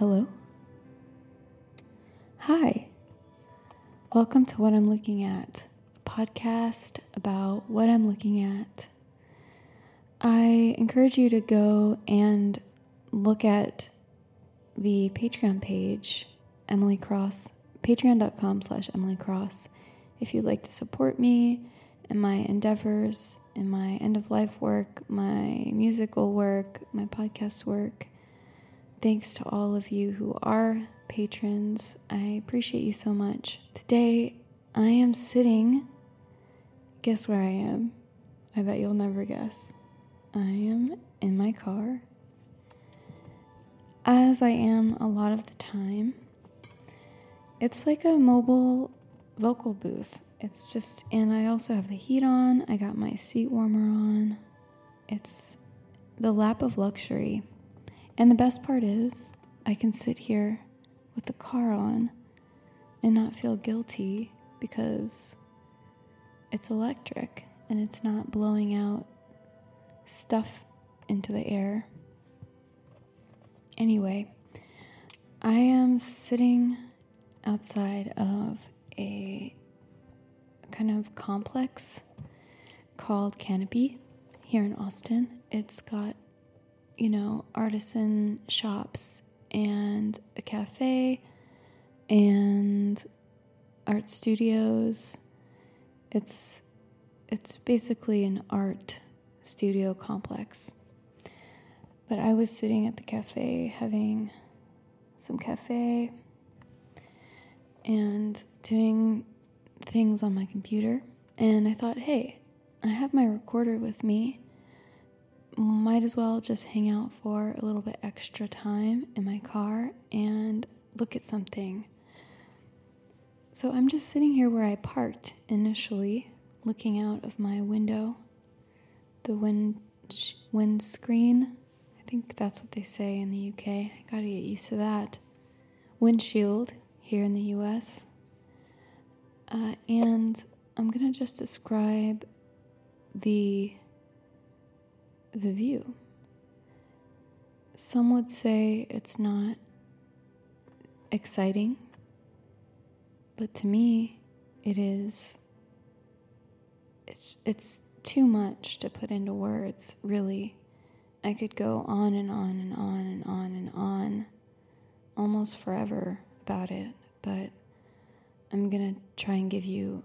Hello? Hi. Welcome to What I'm Looking At, a podcast about what I'm looking at. I encourage you to go and look at the Patreon page, Emily Cross, patreon.com slash Emily Cross, if you'd like to support me in my endeavors, in my end of life work, my musical work, my podcast work. Thanks to all of you who are patrons. I appreciate you so much. Today, I am sitting. Guess where I am? I bet you'll never guess. I am in my car. As I am a lot of the time. It's like a mobile vocal booth. It's just, and I also have the heat on. I got my seat warmer on. It's the lap of luxury. And the best part is, I can sit here with the car on and not feel guilty because it's electric and it's not blowing out stuff into the air. Anyway, I am sitting outside of a kind of complex called Canopy here in Austin. It's got you know, artisan shops and a cafe and art studios. It's it's basically an art studio complex. But I was sitting at the cafe having some cafe and doing things on my computer and I thought, "Hey, I have my recorder with me might as well just hang out for a little bit extra time in my car and look at something. So I'm just sitting here where I parked initially, looking out of my window, the wind windscreen. I think that's what they say in the UK. I gotta get used to that. Windshield here in the US. Uh, and I'm gonna just describe the the view. Some would say it's not exciting, but to me, it is. It's, it's too much to put into words, really. I could go on and on and on and on and on almost forever about it, but I'm going to try and give you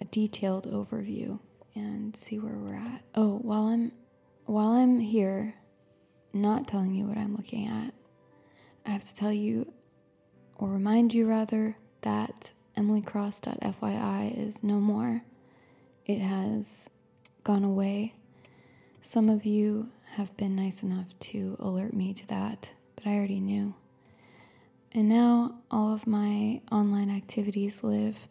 a detailed overview and see where we're at. Oh, while I'm while I'm here not telling you what I'm looking at, I have to tell you, or remind you rather, that emilycross.fyi is no more. It has gone away. Some of you have been nice enough to alert me to that, but I already knew. And now all of my online activities live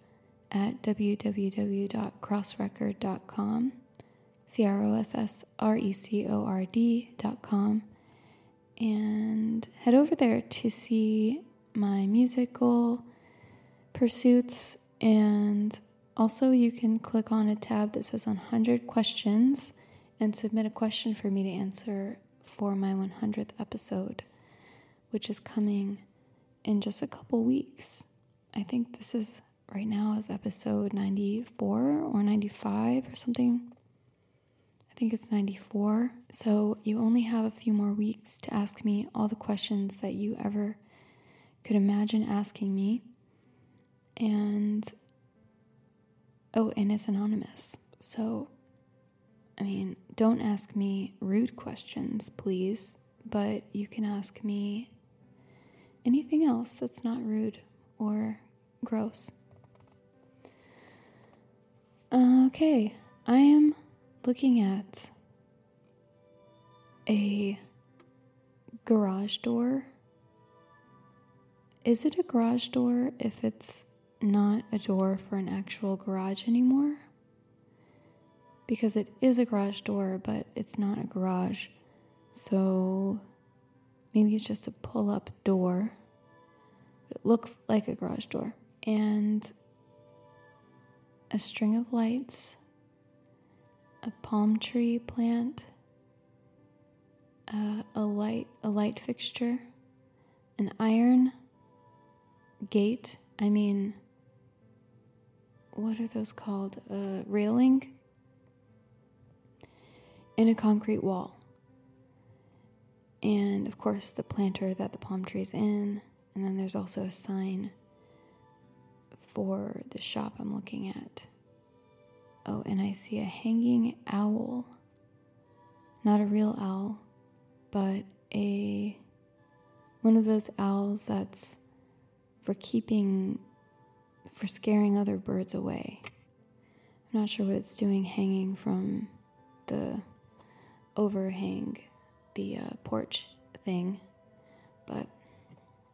at www.crossrecord.com. C R O S S R E C O R D dot com, and head over there to see my musical pursuits. And also, you can click on a tab that says 100 questions and submit a question for me to answer for my 100th episode, which is coming in just a couple weeks. I think this is right now is episode 94 or 95 or something I think it's 94. So you only have a few more weeks to ask me all the questions that you ever could imagine asking me. And oh, and it's anonymous. So, I mean, don't ask me rude questions, please, but you can ask me anything else that's not rude or gross. Okay, I am looking at a garage door. Is it a garage door if it's not a door for an actual garage anymore? Because it is a garage door, but it's not a garage. So maybe it's just a pull up door. It looks like a garage door. And a string of lights a palm tree plant, uh, a light a light fixture, an iron gate. I mean, what are those called? Uh, railing in a concrete wall. And of course, the planter that the palm tree is in. And then there's also a sign for the shop I'm looking at. Oh, and I see a hanging owl. Not a real owl, but a one of those owls that's for keeping for scaring other birds away. I'm not sure what it's doing hanging from the overhang, the uh, porch thing, but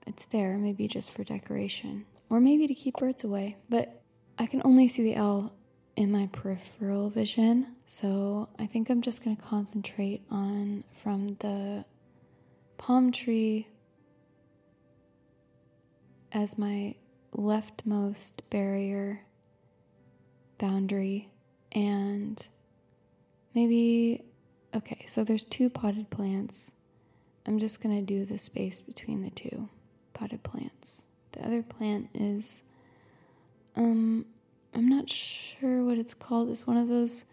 it's there, maybe just for decoration, or maybe to keep birds away. But I can only see the owl in my peripheral vision, so I think I'm just going to concentrate on from the palm tree as my leftmost barrier boundary and maybe okay so there's two potted plants. I'm just going to do the space between the two potted plants. The other plant is um i'm not sure what it's called it's one of those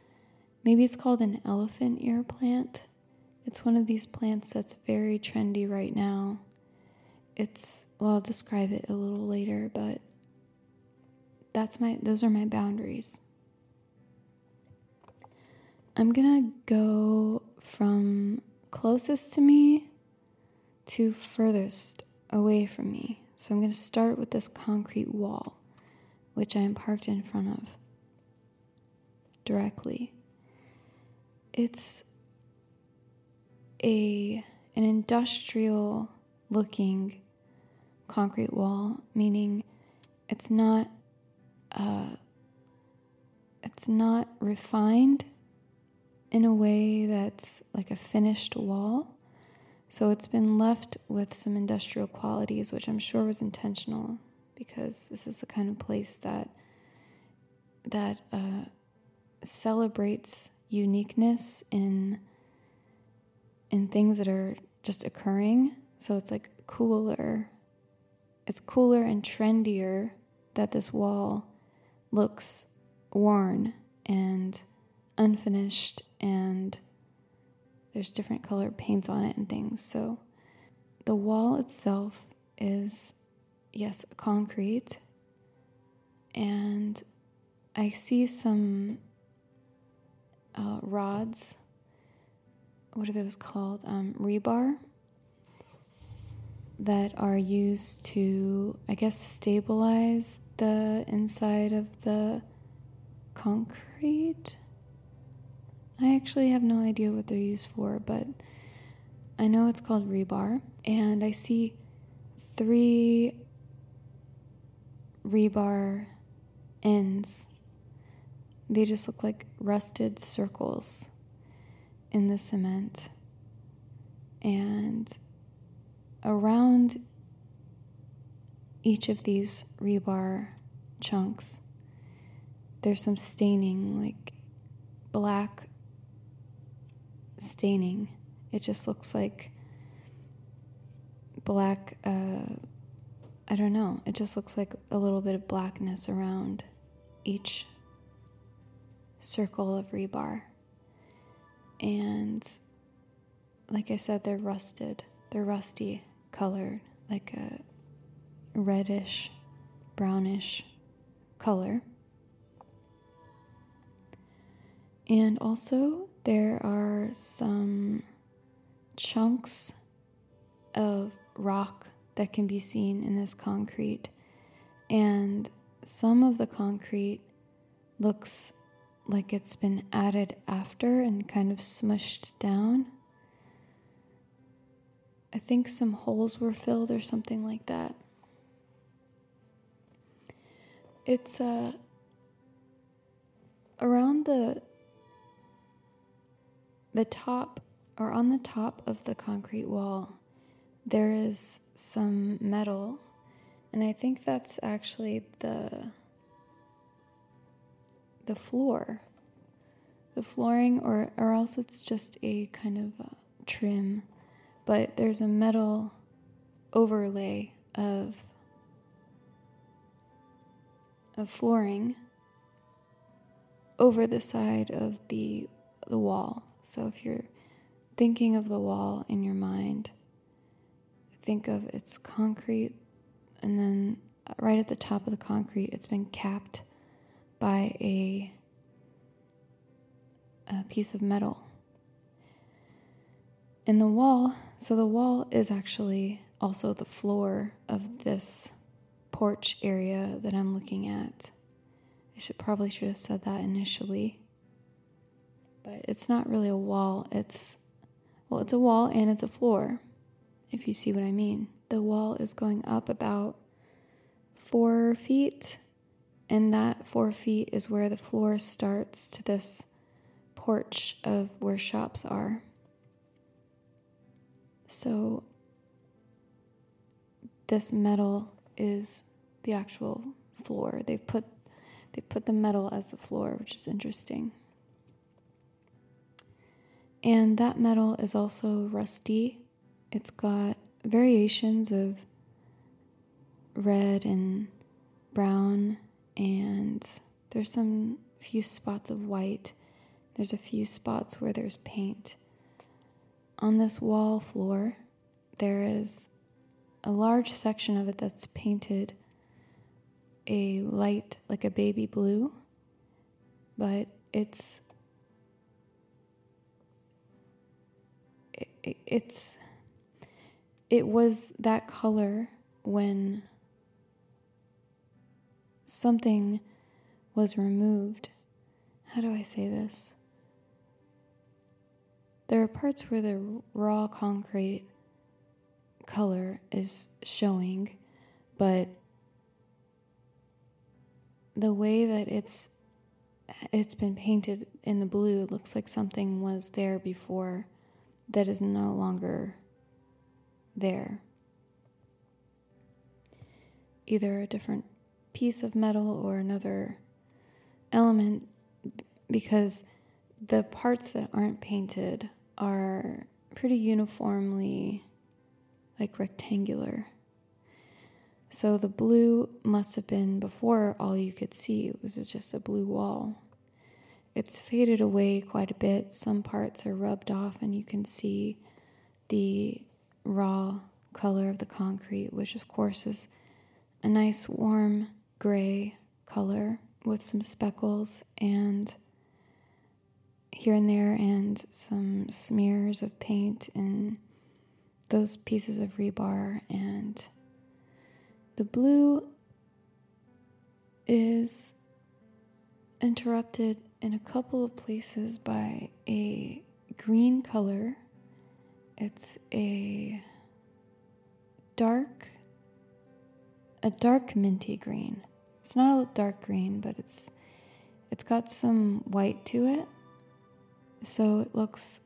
maybe it's called an elephant ear plant it's one of these plants that's very trendy right now it's well I'll describe it a little later, but that's my those are my boundaries. I'm to go from closest to me to furthest away from me. So I'm to start with this concrete wall, which I am parked in front of directly. It's a an industrial looking concrete wall, meaning it's not uh, it's not refined in a way that's like a finished wall. So it's been left with some industrial qualities, which I'm sure was intentional because this is the kind of place that that uh, celebrates uniqueness in in things that are just occurring. So it's like cooler it's cooler and trendier that this wall looks worn and unfinished and there's different colored paints on it and things. So the wall itself is, yes, concrete. And I see some uh, rods. What are those called? Um, rebar that are used to, I guess, stabilize the inside of the concrete. I actually have no idea what they're used for, but I know it's called rebar. And I see three rebar ends. They just look like rusted circles in the cement. And around each of these rebar chunks, there's some staining, like black staining. It just looks like black, uh, I don't know, it just looks like a little bit of blackness around each circle of rebar. And like I said, they're rusted, they're rusty colored, like a reddish, brownish color. And also, there are some chunks of rock that can be seen in this concrete. And some of the concrete looks like it's been added after and kind of smushed down. I think some holes were filled or something like that. It's uh, around the the top or on the top of the concrete wall there is some metal and I think that's actually the the floor the flooring or or else it's just a kind of uh, trim but there's a metal overlay of of flooring over the side of the the wall. So if you're thinking of the wall in your mind, think of it's concrete and then right at the top of the concrete it's been capped by a a piece of metal. And the wall, so the wall is actually also the floor of this porch area that I'm looking at. I should probably should have said that initially. But it's not really a wall. It's well, it's a wall and it's a floor. If you see what I mean. The wall is going up about 4 feet and that 4 feet is where the floor starts to this porch of where shops are. So this metal is the actual floor. They've put they put the metal as the floor, which is interesting. And that metal is also rusty. It's got variations of red and brown and there's some few spots of white. There's a few spots where there's paint. On this wall floor, there is a large section of it that's painted a light, like a baby blue, but it's it, it's it was that color when something was removed. How do I say this? There are parts where the raw concrete color is showing, but the way that it's it's been painted in the blue looks like something was there before that is no longer there. Either a different piece of metal or another element because the parts that aren't painted are pretty uniformly like rectangular. So the blue must have been before all you could see. It was just a blue wall. It's faded away quite a bit. Some parts are rubbed off, and you can see the raw color of the concrete, which of course is a nice warm gray color with some speckles and here and there, and some smears of paint and those pieces of rebar and the blue is interrupted in a couple of places by a green color. It's a dark a dark minty green. It's not a dark green, but it's it's got some white to it. So it looks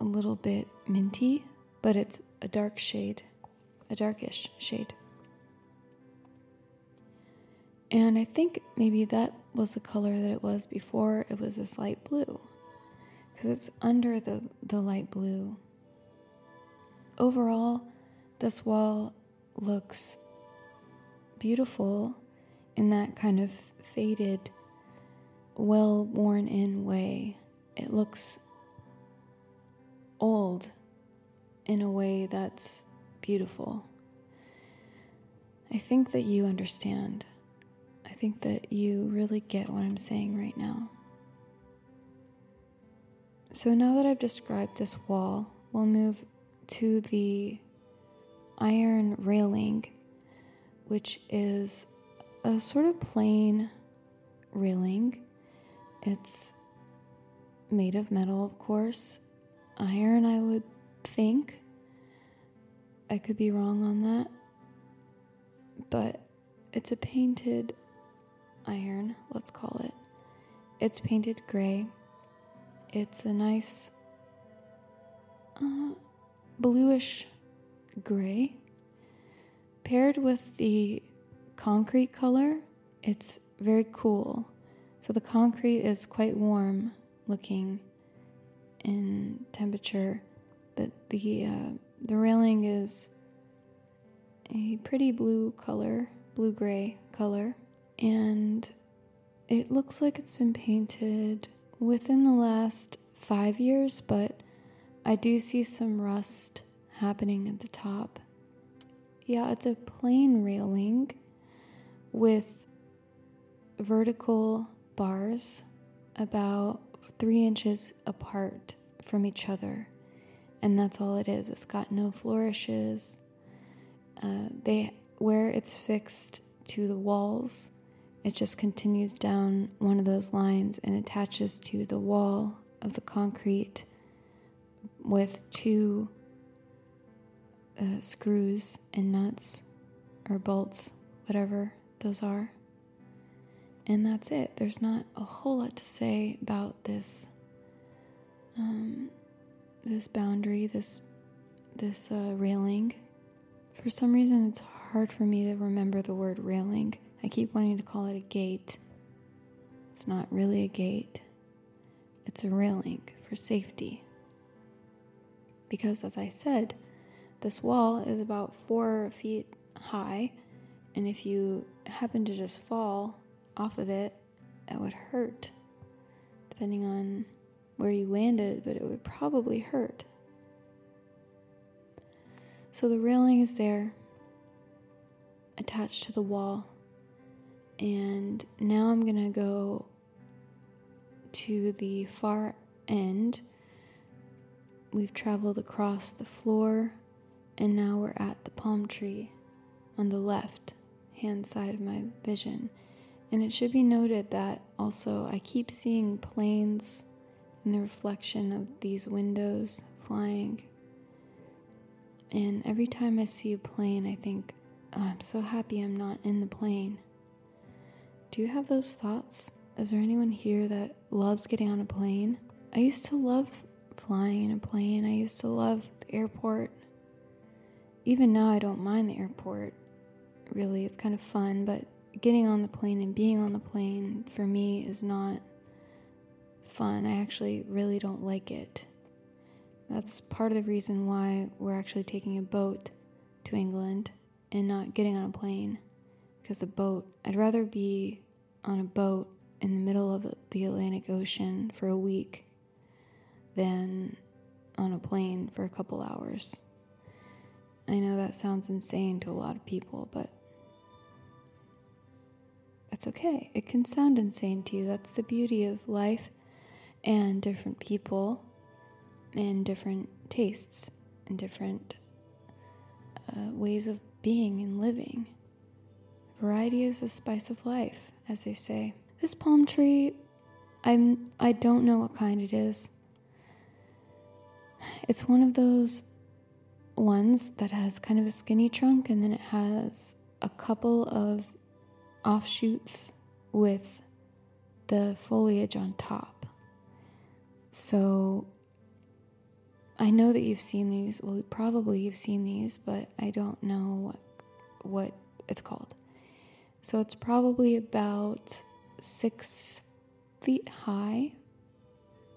a little bit minty, but it's a dark shade, a darkish shade. And I think maybe that was the color that it was before it was this light blue. Because it's under the, the light blue. Overall, this wall looks beautiful in that kind of faded, well worn in way. It looks old in a way that's beautiful. I think that you understand I think that you really get what I'm saying right now. So now that I've described this wall, we'll move to the iron railing, which is a sort of plain railing. It's made of metal, of course. Iron, I would think. I could be wrong on that. But it's a painted iron, let's call it. It's painted gray. It's a nice uh, bluish gray. Paired with the concrete color, it's very cool. So the concrete is quite warm looking in temperature, but the uh, the railing is a pretty blue color, blue gray color, and it looks like it's been painted within the last five years, but I do see some rust happening at the top. Yeah, it's a plain railing with vertical bars about three inches apart from each other. And that's all it is. It's got no flourishes. Uh, they where it's fixed to the walls, it just continues down one of those lines and attaches to the wall of the concrete with two uh, screws and nuts or bolts, whatever those are. And that's it. There's not a whole lot to say about this um, this boundary, this this uh, railing. For some reason, it's hard for me to remember the word railing. I keep wanting to call it a gate. It's not really a gate. It's a railing for safety. Because, as I said, this wall is about four feet high, and if you happen to just fall off of it, that would hurt, depending on where you landed, but it would probably hurt. So the railing is there, attached to the wall, and now I'm gonna go to the far end. We've traveled across the floor, and now we're at the palm tree on the left hand side of my vision. And it should be noted that also I keep seeing planes in the reflection of these windows flying. And every time I see a plane, I think, oh, I'm so happy I'm not in the plane. Do you have those thoughts? Is there anyone here that loves getting on a plane? I used to love flying in a plane, I used to love the airport. Even now, I don't mind the airport. Really, it's kind of fun, but getting on the plane and being on the plane for me is not fun. I actually really don't like it. That's part of the reason why we're actually taking a boat to England and not getting on a plane. Because the boat, I'd rather be on a boat in the middle of the Atlantic Ocean for a week than on a plane for a couple hours. I know that sounds insane to a lot of people, but that's okay. It can sound insane to you. That's the beauty of life and different people and different tastes and different uh, ways of being and living. Variety is the spice of life, as they say. This palm tree, I'm I don't know what kind it is. It's one of those ones that has kind of a skinny trunk and then it has a couple of offshoots with the foliage on top. So I know that you've seen these. Well, probably you've seen these, but I don't know what what it's called. So it's probably about six feet high,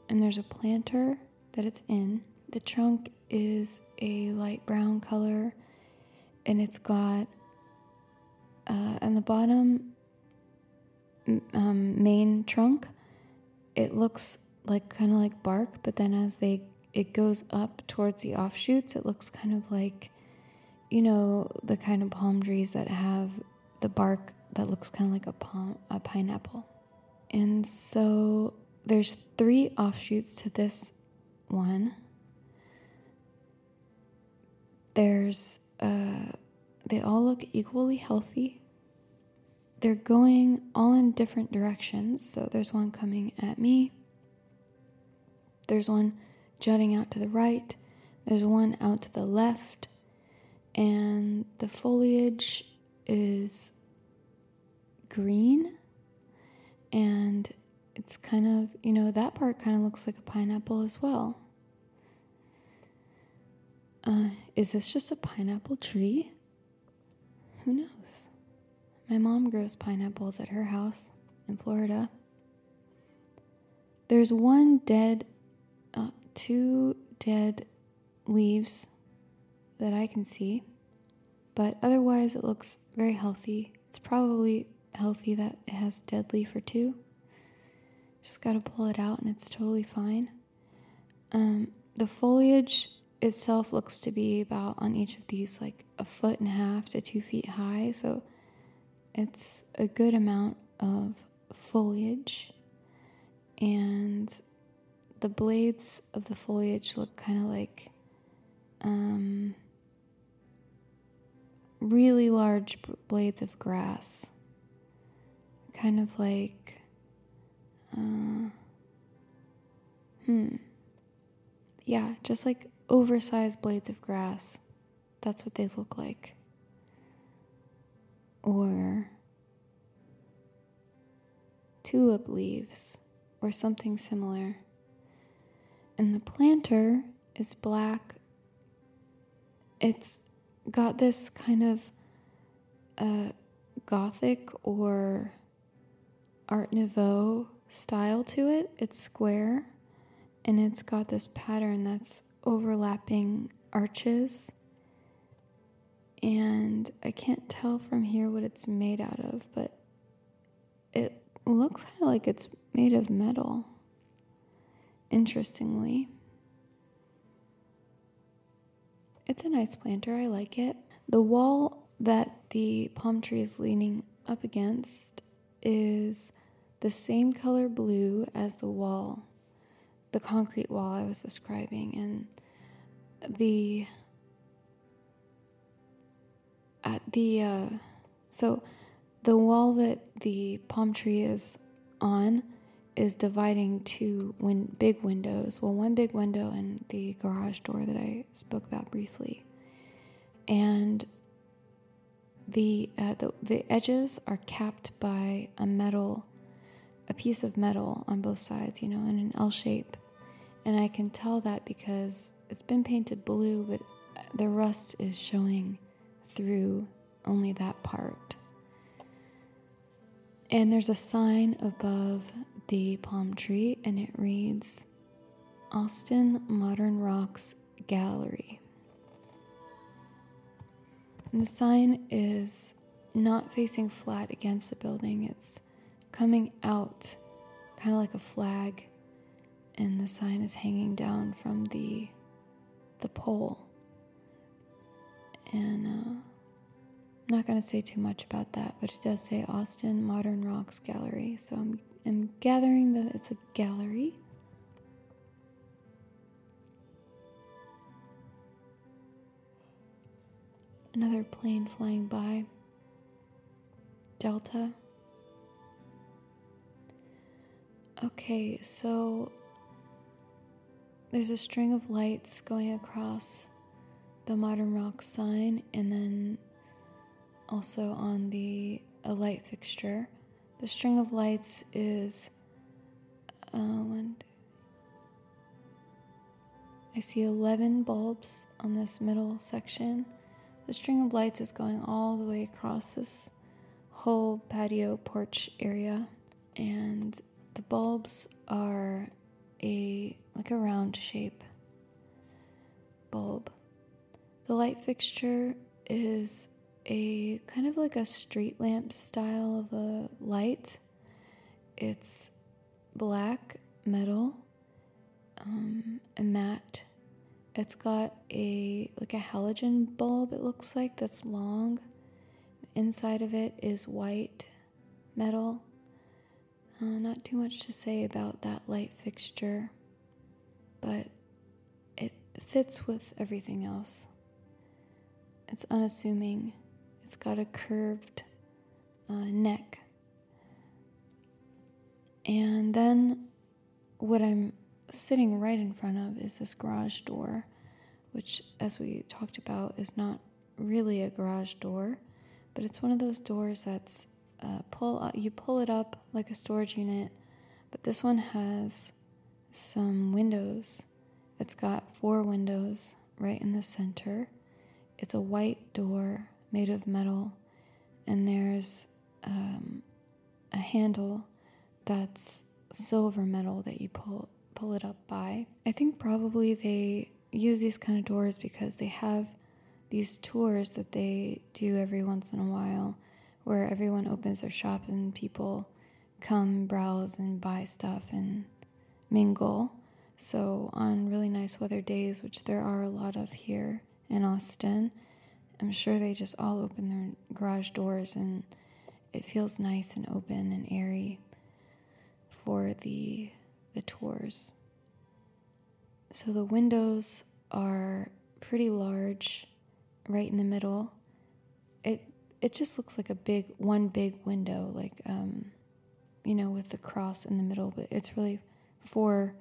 and there's a planter that it's in. The trunk is a light brown color, and it's got uh, on the bottom um, main trunk. It looks like kind of like bark, but then as they it goes up towards the offshoots, it looks kind of like you know the kind of palm trees that have the bark that looks kind of like a palm a pineapple. And so there's three offshoots to this one. There's uh they all look equally healthy. They're going all in different directions. So there's one coming at me, there's one jutting out to the right, there's one out to the left, and the foliage is green and it's kind of, you know, that part kind of looks like a pineapple as well. Uh, is this just a pineapple tree? Who knows? My mom grows pineapples at her house in Florida. There's one dead uh, two dead leaves that I can see, but otherwise it looks very healthy. It's probably healthy that it has dead leaf or two. Just got to pull it out and it's totally fine. Um, the foliage itself looks to be about on each of these like a foot and a half to two feet high, so it's a good amount of foliage. And the blades of the foliage look kind of like um, really large blades of grass, kind of like, uh, hmm, yeah, just like oversized blades of grass. That's what they look like. Or tulip leaves, or something similar. And the planter is black. It's got this kind of uh, gothic or Art Nouveau style to it. It's square and it's got this pattern that's overlapping arches. And I can't tell from here what it's made out of, but it looks kind of like it's made of metal interestingly. It's a nice planter, I like it. The wall that the palm tree is leaning up against is the same color blue as the wall, the concrete wall I was describing, and the at the uh, so the wall that the palm tree is on is dividing two win- big windows. Well, one big window and the garage door that I spoke about briefly. And the, uh, the, the edges are capped by a metal, a piece of metal on both sides, you know, in an L shape. And I can tell that because it's been painted blue, but the rust is showing through only that part. And there's a sign above the palm tree and it reads Austin Modern Rocks Gallery. And the sign is not facing flat against the building, it's coming out kind of like a flag, and the sign is hanging down from the, the pole. And uh, I'm not going to say too much about that, but it does say Austin Modern Rocks Gallery, so I'm am gathering that it's a gallery. Another plane flying by. Delta. Okay, so there's a string of lights going across the modern rock sign and then also on the a light fixture the string of lights is uh, one, two, I see 11 bulbs on this middle section. The string of lights is going all the way across this whole patio porch area, and the bulbs are a like a round shape bulb. The light fixture is a kind of like a street lamp style of a light. It's black metal, um, a matte. It's got a like a halogen bulb. It looks like that's long. The inside of it is white metal. Uh, not too much to say about that light fixture, but it fits with everything else. It's unassuming. It's got a curved uh, neck. And then what I'm sitting right in front of is this garage door, which, as we talked about, is not really a garage door, but it's one of those doors that's uh, pull uh, you pull it up like a storage unit, but this one has some windows. It's got four windows right in the center. It's a white door made of metal, and there's um, a handle that's silver metal that you pull pull it up by. I think probably they use these kind of doors because they have these tours that they do every once in a while where everyone opens their shop and people come browse and buy stuff and mingle. So, on really nice weather days, which there are a lot of here in Austin, I'm sure they just all open their garage doors and it feels nice and open and airy for the the tours. So the windows are pretty large right in the middle. It it just looks like a big one big window, like um, you know, with the cross in the middle. But it's really four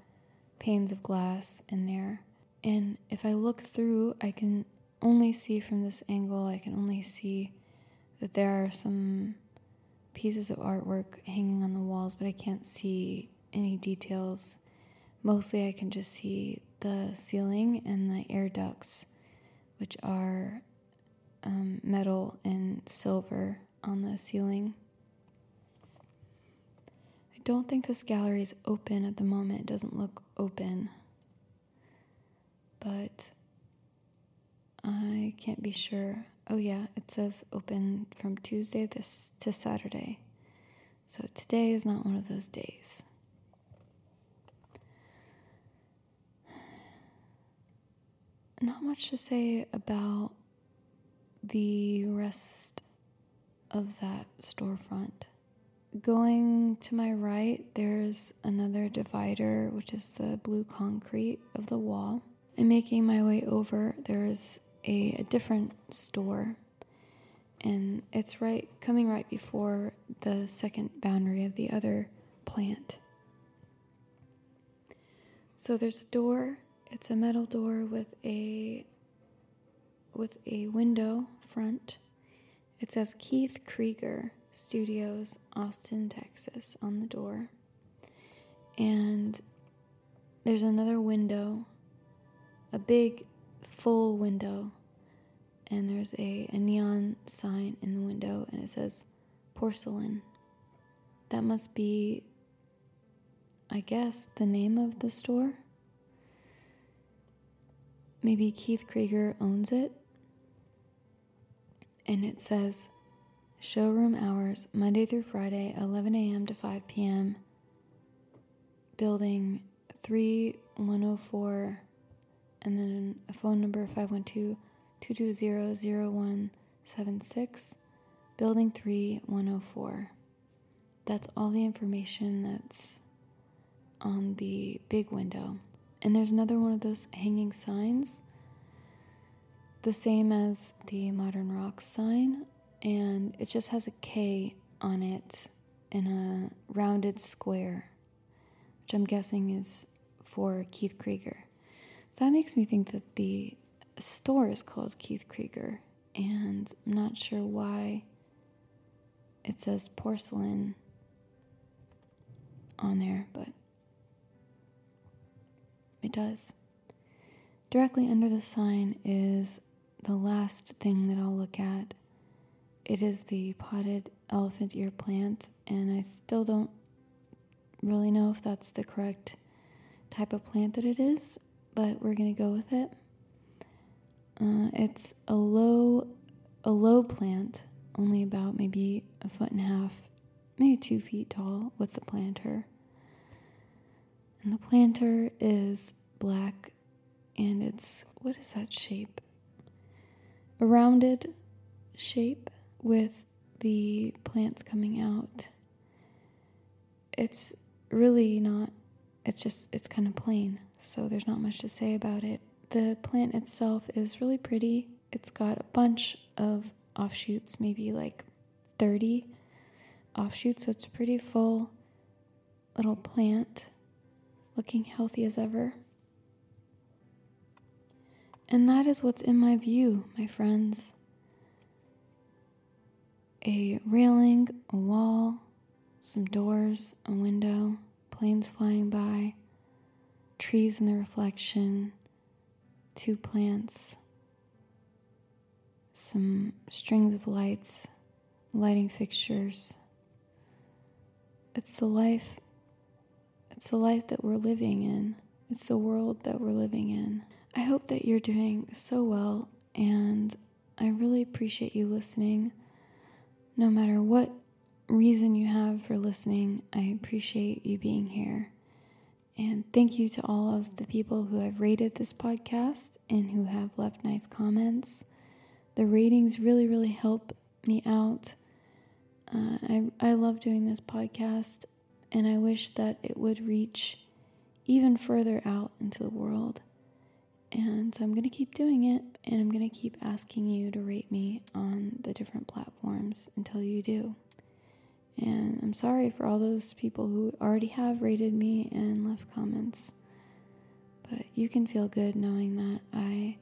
panes of glass in there. And if I look through, I can only see from this angle. I can only see that there are some pieces of artwork hanging on the walls, but I can't see any details. Mostly, I can just see the ceiling and the air ducts, which are um, metal and silver on the ceiling. I don't think this gallery is open at the moment. It doesn't look open. But I can't be sure. Oh, yeah, it says open from Tuesday this to Saturday. So today is not one of those days. Not much to say about the rest of that storefront. Going to my right, there's another divider, which is the blue concrete of the wall. And making my way over, there's a, a different store. And it's right coming right before the second boundary of the other plant. So there's a door. It's a metal door with a with a window front. It says Keith Kreeger Studios, Austin, Texas on the door. And there's another window, a big full window, and there's a, a neon sign in the window, and it says porcelain. That must be, I guess, the name of the store. Maybe Keith Kreeger owns it and it says showroom hours Monday through Friday, 11 a.m. to 5 p.m. Building 3104, and then a phone number 512 220 0176. Building 3104. That's all the information that's on the big window. And there's another one of those hanging signs the same as the Modern rock sign, and it just has a K on it in a rounded square, which I'm guessing is for Keith Kreeger. So that makes me think that the store is called Keith Kreeger, and I'm not sure why it says porcelain on there, but it does. Directly under the sign is the last thing that I'll look at. It is the potted elephant ear plant, and I still don't really know if that's the correct type of plant that it is, but we're gonna go with it. Uh, it's a low, a low plant, only about maybe a foot and a half, maybe two feet tall, with the planter. And the planter is black, and it's what is that shape? A rounded shape with the plants coming out. It's really not, it's just, it's kind of plain, so there's not much to say about it. The plant itself is really pretty. It's got a bunch of offshoots, maybe like 30 offshoots, so it's a pretty full little plant, looking healthy as ever. And that is what's in my view, my friends. A railing, a wall, some doors, a window, planes flying by, trees in the reflection, two plants, some strings of lights, lighting fixtures. It's the life it's the life that we're living in. It's the world that we're living in. I hope that you're doing so well and I really appreciate you listening. No matter what reason you have for listening, I appreciate you being here. And thank you to all of the people who have rated this podcast and who have left nice comments. The ratings really, really help me out. Uh, I, I love doing this podcast, and I wish that it would reach even further out into the world. And so I'm going to keep doing it, and I'm going to keep asking you to rate me on the different platforms until you do. And I'm sorry for all those people who already have rated me and left comments. But you can feel good knowing that I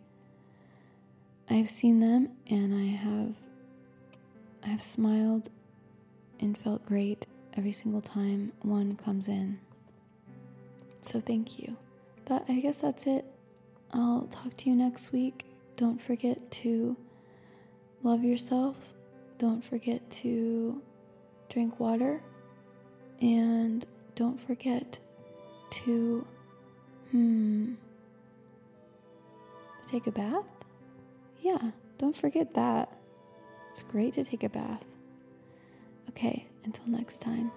I've seen them and I have I've smiled and felt great every single time one comes in. So thank you. That I guess that's it. I'll talk to you next week. Don't forget to love yourself. Don't forget to drink water, and don't forget to, hmm, take a bath? Yeah, don't forget that. It's great to take a bath. Okay, until next time.